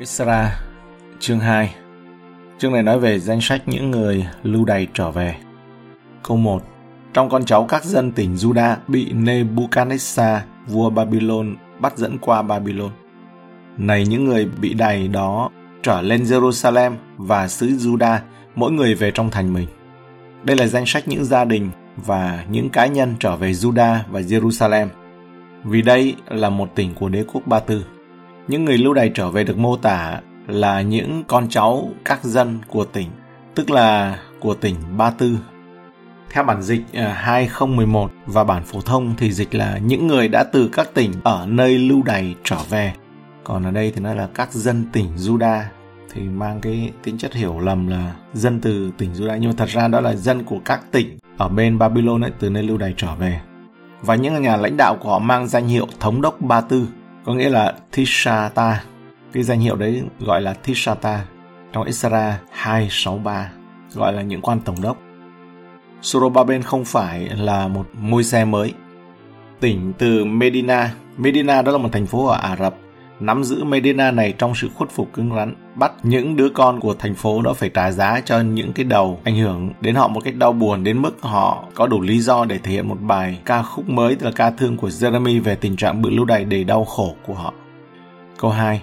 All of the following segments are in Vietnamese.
Isra chương 2 Chương này nói về danh sách những người lưu đày trở về. Câu 1 Trong con cháu các dân tỉnh Juda bị Nebuchadnezzar, vua Babylon, bắt dẫn qua Babylon. Này những người bị đày đó trở lên Jerusalem và xứ Juda, mỗi người về trong thành mình. Đây là danh sách những gia đình và những cá nhân trở về Juda và Jerusalem. Vì đây là một tỉnh của đế quốc Ba Tư. Những người lưu đày trở về được mô tả là những con cháu các dân của tỉnh, tức là của tỉnh Ba Tư. Theo bản dịch à, 2011 và bản phổ thông thì dịch là những người đã từ các tỉnh ở nơi lưu đày trở về. Còn ở đây thì nói là các dân tỉnh Juda thì mang cái tính chất hiểu lầm là dân từ tỉnh Juda nhưng mà thật ra đó là dân của các tỉnh ở bên Babylon ấy từ nơi lưu đày trở về. Và những nhà lãnh đạo của họ mang danh hiệu thống đốc Ba Tư có nghĩa là Tishata. Cái danh hiệu đấy gọi là Tishata trong Isra 263 gọi là những quan tổng đốc. Sorobaben không phải là một môi xe mới. Tỉnh từ Medina, Medina đó là một thành phố ở Ả Rập, nắm giữ Medina này trong sự khuất phục cứng rắn, bắt những đứa con của thành phố đó phải trả giá cho những cái đầu ảnh hưởng đến họ một cách đau buồn đến mức họ có đủ lý do để thể hiện một bài ca khúc mới tức là ca thương của Jeremy về tình trạng bị lưu đày đầy đau khổ của họ. Câu 2.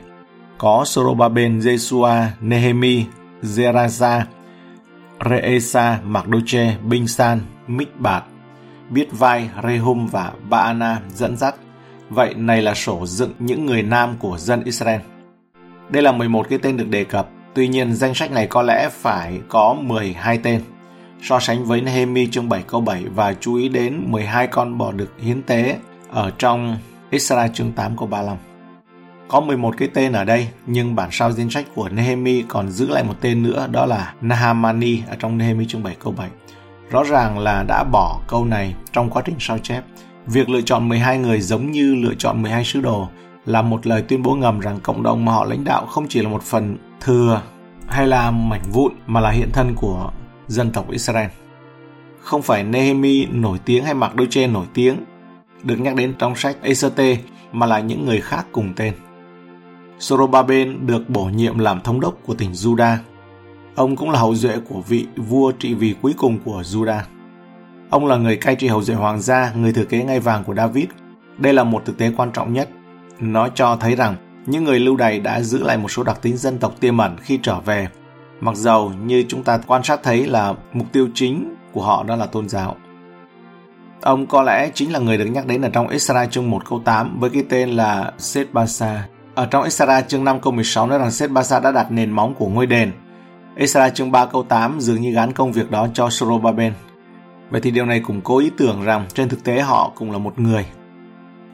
Có Sorobaben, Jesua, Nehemi, Zeraza, Reesa, Magdoche, Binh-san, Mích-bạt, biết vai, Rehum và Baana dẫn dắt Vậy này là sổ dựng những người nam của dân Israel. Đây là 11 cái tên được đề cập, tuy nhiên danh sách này có lẽ phải có 12 tên. So sánh với Nehemi chương 7 câu 7 và chú ý đến 12 con bò được hiến tế ở trong Israel chương 8 câu 35. Có 11 cái tên ở đây, nhưng bản sao danh sách của Nehemi còn giữ lại một tên nữa đó là Nahamani ở trong Nehemi chương 7 câu 7. Rõ ràng là đã bỏ câu này trong quá trình sao chép Việc lựa chọn 12 người giống như lựa chọn 12 sứ đồ là một lời tuyên bố ngầm rằng cộng đồng mà họ lãnh đạo không chỉ là một phần thừa hay là mảnh vụn mà là hiện thân của dân tộc Israel. Không phải Nehemi nổi tiếng hay Mặc Đôi Trên nổi tiếng được nhắc đến trong sách Esate mà là những người khác cùng tên. Sorobaben được bổ nhiệm làm thống đốc của tỉnh Juda. Ông cũng là hậu duệ của vị vua trị vì cuối cùng của Juda. Ông là người cai trị hậu duệ hoàng gia, người thừa kế ngai vàng của David. Đây là một thực tế quan trọng nhất. Nó cho thấy rằng những người lưu đày đã giữ lại một số đặc tính dân tộc tiềm ẩn khi trở về. Mặc dầu như chúng ta quan sát thấy là mục tiêu chính của họ đó là tôn giáo. Ông có lẽ chính là người được nhắc đến ở trong Esra chương 1 câu 8 với cái tên là Seth Basa. Ở trong Esra chương 5 câu 16 nói rằng Seth Basa đã đặt nền móng của ngôi đền. Esra chương 3 câu 8 dường như gắn công việc đó cho Sorobaben. Vậy thì điều này củng cố ý tưởng rằng trên thực tế họ cũng là một người.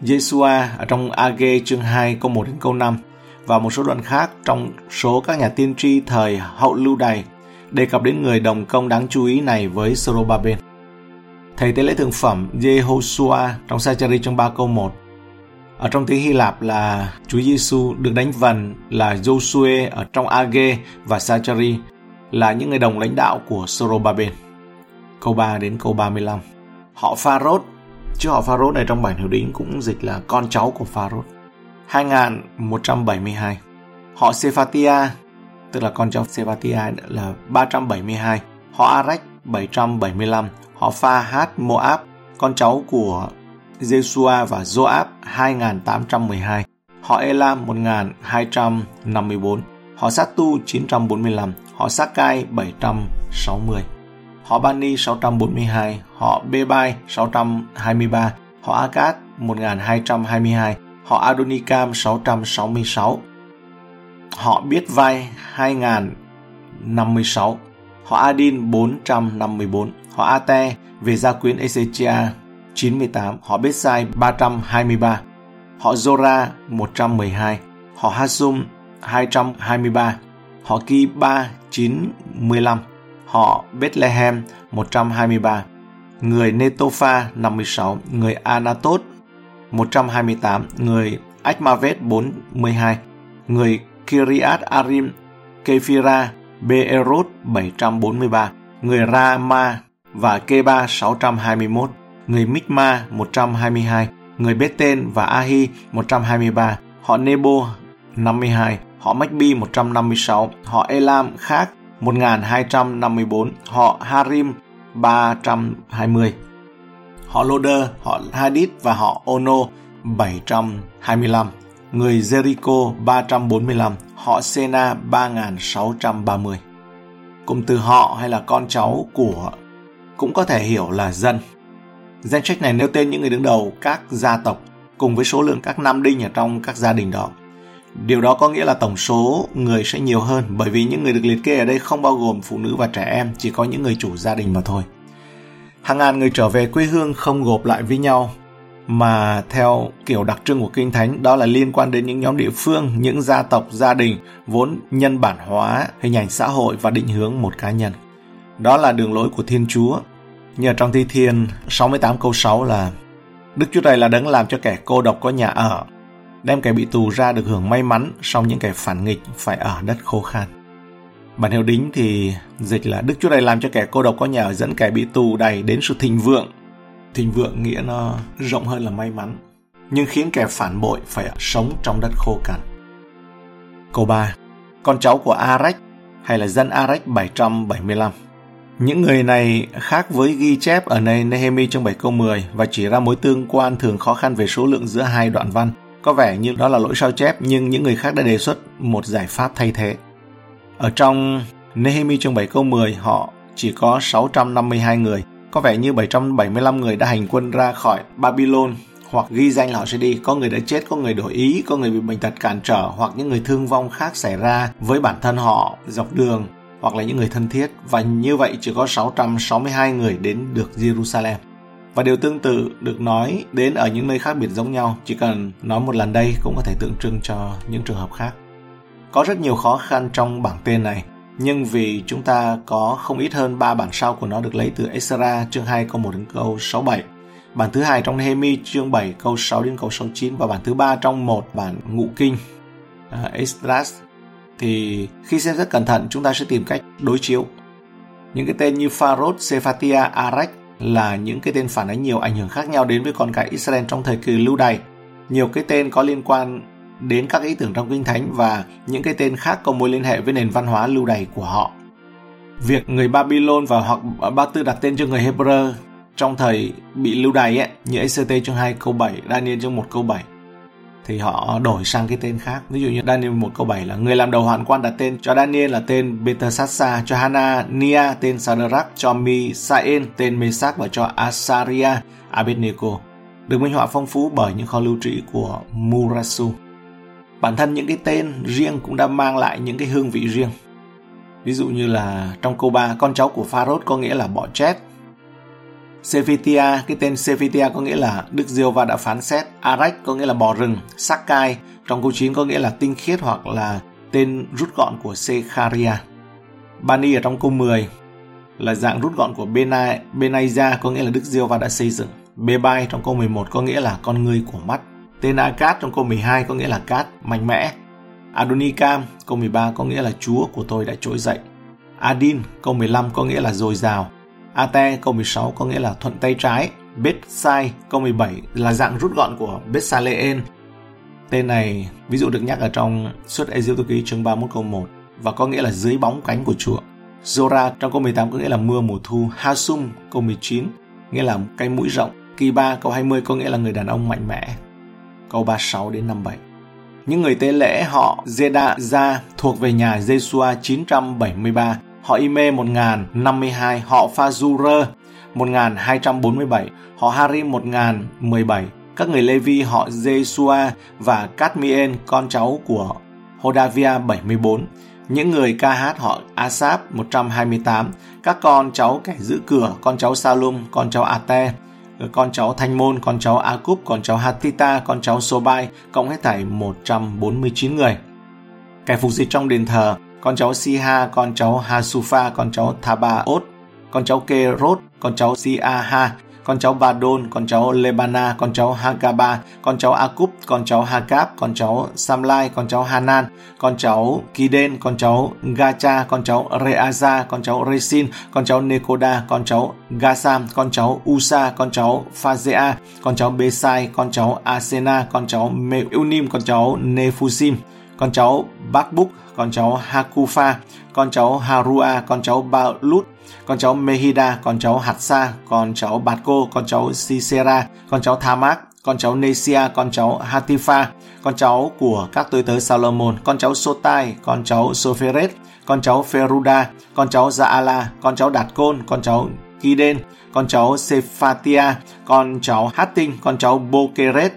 Jesua ở trong AG chương 2 câu 1 đến câu 5 và một số đoạn khác trong số các nhà tiên tri thời hậu lưu đày đề cập đến người đồng công đáng chú ý này với Sorobaben. Thầy tế lễ thượng phẩm Jehoshua trong Sachari trong 3 câu 1 ở trong tiếng Hy Lạp là Chúa Giêsu được đánh vần là Joshua ở trong Age và Sachari là những người đồng lãnh đạo của Sorobaben câu 3 đến câu 35. Họ Pharaoh, chứ họ Pharaoh này trong bản hiệu đính cũng dịch là con cháu của Pharaoh. 2172. Họ Sephatia, tức là con cháu Sephatia là 372. Họ Arach 775. Họ Pha Moab, con cháu của Jesua và Joab 2812. Họ Elam 1254. Họ Satu 945. Họ Sakai 760 họ Bani 642, họ Bebai 623, họ Akat 1222, họ Adonikam 666, họ Biết Vai 2056, họ Adin 454, họ Ate về gia quyến Ezechia 98, họ Bethsai 323, họ Zora 112, họ Hasum 223, họ Ki 395 họ Bethlehem 123, người Netopha 56, người Anatot 128, người Achmavet 42, người Kiriat Arim, Kephira, Beerot 743, người Rama và Keba 621, người Mikma 122, người Beten và Ahi 123, họ Nebo 52, họ Macbi 156, họ Elam khác 1254, họ Harim 320, họ Loder, họ Hadid và họ Ono 725, người Jericho 345, họ Sena 3630. Cụm từ họ hay là con cháu của cũng có thể hiểu là dân. Danh sách này nêu tên những người đứng đầu các gia tộc cùng với số lượng các nam đinh ở trong các gia đình đó. Điều đó có nghĩa là tổng số người sẽ nhiều hơn bởi vì những người được liệt kê ở đây không bao gồm phụ nữ và trẻ em, chỉ có những người chủ gia đình mà thôi. Hàng ngàn người trở về quê hương không gộp lại với nhau mà theo kiểu đặc trưng của Kinh Thánh đó là liên quan đến những nhóm địa phương, những gia tộc, gia đình vốn nhân bản hóa hình ảnh xã hội và định hướng một cá nhân. Đó là đường lối của Thiên Chúa. Như ở trong Thi Thiên 68 câu 6 là Đức Chúa Trời là đấng làm cho kẻ cô độc có nhà ở, đem kẻ bị tù ra được hưởng may mắn, song những kẻ phản nghịch phải ở đất khô khan. Bản hiệu đính thì dịch là Đức Chúa Trời làm cho kẻ cô độc có nhà ở dẫn kẻ bị tù đầy đến sự thịnh vượng. Thịnh vượng nghĩa nó rộng hơn là may mắn, nhưng khiến kẻ phản bội phải sống trong đất khô cằn. Câu 3. Con cháu của Arach hay là dân Arach 775 những người này khác với ghi chép ở nơi Nehemi trong 7 câu 10 và chỉ ra mối tương quan thường khó khăn về số lượng giữa hai đoạn văn. Có vẻ như đó là lỗi sao chép nhưng những người khác đã đề xuất một giải pháp thay thế. Ở trong Nehemi chương 7 câu 10 họ chỉ có 652 người. Có vẻ như 775 người đã hành quân ra khỏi Babylon hoặc ghi danh là họ sẽ đi. Có người đã chết, có người đổi ý, có người bị bệnh tật cản trở hoặc những người thương vong khác xảy ra với bản thân họ dọc đường hoặc là những người thân thiết và như vậy chỉ có 662 người đến được Jerusalem. Và điều tương tự được nói đến ở những nơi khác biệt giống nhau, chỉ cần nói một lần đây cũng có thể tượng trưng cho những trường hợp khác. Có rất nhiều khó khăn trong bảng tên này, nhưng vì chúng ta có không ít hơn ba bản sau của nó được lấy từ Esra chương 2 câu 1 đến câu 67, bản thứ hai trong Nehemi chương 7 câu 6 đến câu 69 và bản thứ ba trong một bản ngụ kinh uh, Esdras thì khi xem xét cẩn thận chúng ta sẽ tìm cách đối chiếu. Những cái tên như Pharos, Sephatia, Arach là những cái tên phản ánh nhiều ảnh hưởng khác nhau đến với con cái Israel trong thời kỳ lưu đày. Nhiều cái tên có liên quan đến các ý tưởng trong Kinh Thánh và những cái tên khác có mối liên hệ với nền văn hóa lưu đày của họ. Việc người Babylon và hoặc Ba Tư đặt tên cho người Hebrew trong thời bị lưu đày ấy, như ECT chương 2 câu 7, Daniel chương 1 câu 7 thì họ đổi sang cái tên khác. Ví dụ như Daniel 1 câu 7 là người làm đầu hoàn quan đặt tên cho Daniel là tên Belteshazzar, cho Hanania tên Sadrach, cho Misael tên Mesach và cho Asaria Abednego. Được minh họa phong phú bởi những kho lưu trữ của Murasu. Bản thân những cái tên riêng cũng đã mang lại những cái hương vị riêng. Ví dụ như là trong câu 3, con cháu của Pharaoh có nghĩa là bỏ chết, Sevitia, cái tên Sevitia có nghĩa là Đức Diêu Va đã phán xét, Arach có nghĩa là bò rừng, Sakai trong câu 9 có nghĩa là tinh khiết hoặc là tên rút gọn của Sekharia. Bani ở trong câu 10 là dạng rút gọn của Benai, Benaiza có nghĩa là Đức Diêu Va đã xây dựng. Bebai trong câu 11 có nghĩa là con người của mắt. Tên Akat trong câu 12 có nghĩa là cát, mạnh mẽ. Adonikam câu 13 có nghĩa là Chúa của tôi đã trỗi dậy. Adin câu 15 có nghĩa là dồi dào. Ate, câu 16 có nghĩa là thuận tay trái. Betsai, câu 17 là dạng rút gọn của Betsaleen. Tên này, ví dụ được nhắc ở trong suốt Ê-diêu ký chương 31 câu 1 và có nghĩa là dưới bóng cánh của Chúa. Zora trong câu 18 có nghĩa là mưa mùa thu. Hasum, câu 19 nghĩa là cây mũi rộng. Kiba, câu 20 có nghĩa là người đàn ông mạnh mẽ. Câu 36 đến 57. Những người tế lễ họ Zeda ra thuộc về nhà Jesua 973 họ Ime 1052, họ Fazure 1247, họ Harim 1017, các người Levi họ Jesua và Cadmien con cháu của Hodavia 74, những người ca hát họ Asap 128, các con cháu kẻ giữ cửa, con cháu Salum, con cháu Ate, con cháu Thanh Môn, con cháu akup con cháu Hatita, con cháu Sobai, cộng hết thảy 149 người. Kẻ phục dịch trong đền thờ con cháu Siha, con cháu Hasufa, con cháu Thabaot, con cháu Kerot, con cháu Siaha, con cháu Badon, con cháu Lebana, con cháu Hagaba, con cháu Akub, con cháu Hakab, con cháu Samlai, con cháu Hanan, con cháu Kiden, con cháu Gacha, con cháu Reaza, con cháu Resin, con cháu Nekoda, con cháu Gasam, con cháu Usa, con cháu Phazea, con cháu Besai, con cháu Asena, con cháu Meunim, con cháu Nefusim, con cháu Bakbuk, con cháu Hakufa, con cháu Harua, con cháu Balut, con cháu Mehida, con cháu Hatsa, con cháu Batko, con cháu Sisera, con cháu Thamak, con cháu Nesia, con cháu Hatifa, con cháu của các tôi tớ Salomon, con cháu Sotai, con cháu Sopheret, con cháu Feruda, con cháu Zaala, con cháu Đạt Côn, con cháu Kiden, con cháu Sephatia, con cháu Hatting, con cháu Bokeret,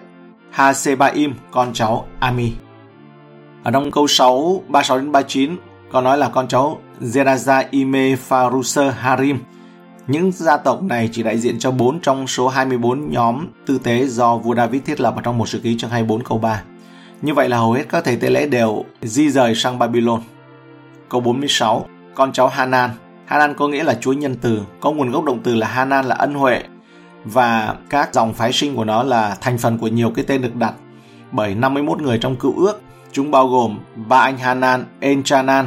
Hasebaim, con cháu Ami. Ở trong câu 6, 36 đến 39 có nói là con cháu Zeraza Ime Faruser Harim. Những gia tộc này chỉ đại diện cho 4 trong số 24 nhóm tư tế do vua David thiết lập ở trong một sự ký chương 24 câu 3. Như vậy là hầu hết các thầy tế lễ đều di rời sang Babylon. Câu 46, con cháu Hanan. Hanan có nghĩa là Chúa nhân từ, có nguồn gốc động từ là Hanan là ân huệ và các dòng phái sinh của nó là thành phần của nhiều cái tên được đặt bởi 51 người trong cựu ước. Chúng bao gồm ba anh Hanan, Enchanan,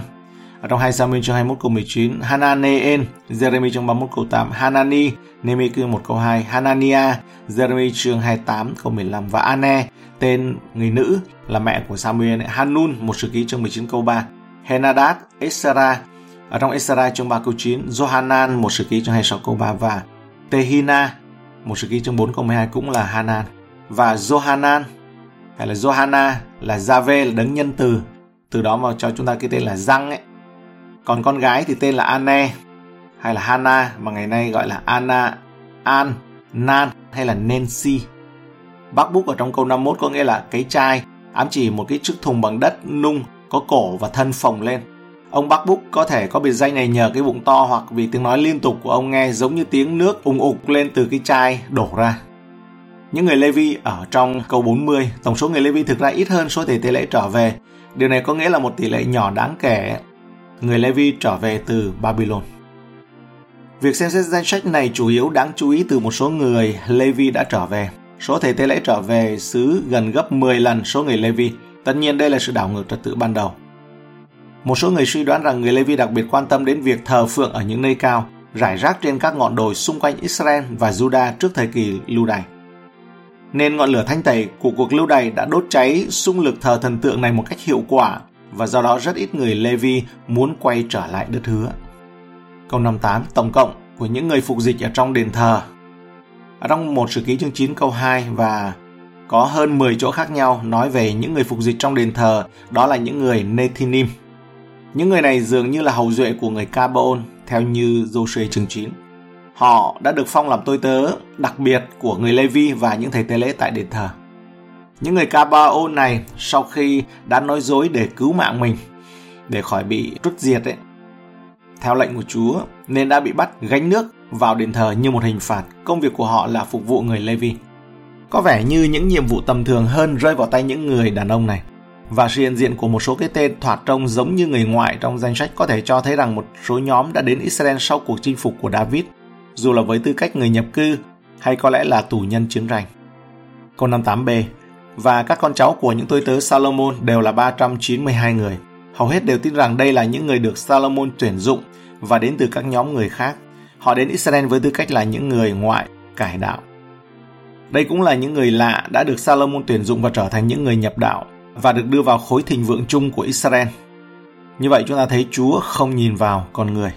ở trong 2 Samuel chương 21 câu 19, Hananeen, Jeremy chương 31 câu 8, Hanani, Nemi chương 1 câu 2, Hanania, Jeremy chương 28 câu 15 và Ane, tên người nữ là mẹ của Samuel, Hanun, một sử ký chương 19 câu 3, Henadad, Esra, ở trong Esra chương 3 câu 9, Johanan, một sử ký chương 26 câu 3 và Tehina, một sử ký chương 4 câu 12 cũng là Hanan. Và Johanan hay là Johanna là Jave là đấng nhân từ. Từ đó mà cho chúng ta cái tên là Răng ấy. Còn con gái thì tên là Anne hay là Hana mà ngày nay gọi là Anna, An, Nan hay là Nancy. Bác búc ở trong câu 51 có nghĩa là cái chai, ám chỉ một cái chiếc thùng bằng đất nung có cổ và thân phồng lên. Ông Bắc Búc có thể có biệt danh này nhờ cái bụng to hoặc vì tiếng nói liên tục của ông nghe giống như tiếng nước ùng ục lên từ cái chai đổ ra. Những người Levi ở trong câu 40, tổng số người Levi thực ra ít hơn số tỷ lệ trở về. Điều này có nghĩa là một tỷ lệ nhỏ đáng kể người Levi trở về từ Babylon. Việc xem xét danh sách này chủ yếu đáng chú ý từ một số người Levi đã trở về. Số thầy tế lễ trở về xứ gần gấp 10 lần số người Levi. Tất nhiên đây là sự đảo ngược trật tự ban đầu. Một số người suy đoán rằng người Levi đặc biệt quan tâm đến việc thờ phượng ở những nơi cao, rải rác trên các ngọn đồi xung quanh Israel và Judah trước thời kỳ lưu đày. Nên ngọn lửa thanh tẩy của cuộc lưu đày đã đốt cháy xung lực thờ thần tượng này một cách hiệu quả và do đó rất ít người Levi muốn quay trở lại đất hứa. Câu 58, tổng cộng của những người phục dịch ở trong đền thờ. Ở trong một sử ký chương 9 câu 2 và có hơn 10 chỗ khác nhau nói về những người phục dịch trong đền thờ, đó là những người Nethinim. Những người này dường như là hầu duệ của người Cabaon theo như Joshua chương 9. Họ đã được phong làm tôi tớ đặc biệt của người Levi và những thầy tế lễ tại đền thờ. Những người Cabaon này sau khi đã nói dối để cứu mạng mình, để khỏi bị trút diệt ấy, theo lệnh của Chúa nên đã bị bắt gánh nước vào đền thờ như một hình phạt. Công việc của họ là phục vụ người Levi. Có vẻ như những nhiệm vụ tầm thường hơn rơi vào tay những người đàn ông này. Và sự hiện diện của một số cái tên thoạt trông giống như người ngoại trong danh sách có thể cho thấy rằng một số nhóm đã đến Israel sau cuộc chinh phục của David, dù là với tư cách người nhập cư, hay có lẽ là tù nhân chiến tranh. Câu 58b Và các con cháu của những tôi tớ Salomon đều là 392 người. Hầu hết đều tin rằng đây là những người được Salomon tuyển dụng và đến từ các nhóm người khác. Họ đến Israel với tư cách là những người ngoại, cải đạo. Đây cũng là những người lạ đã được Salomon tuyển dụng và trở thành những người nhập đạo và được đưa vào khối thịnh vượng chung của Israel. Như vậy chúng ta thấy Chúa không nhìn vào con người.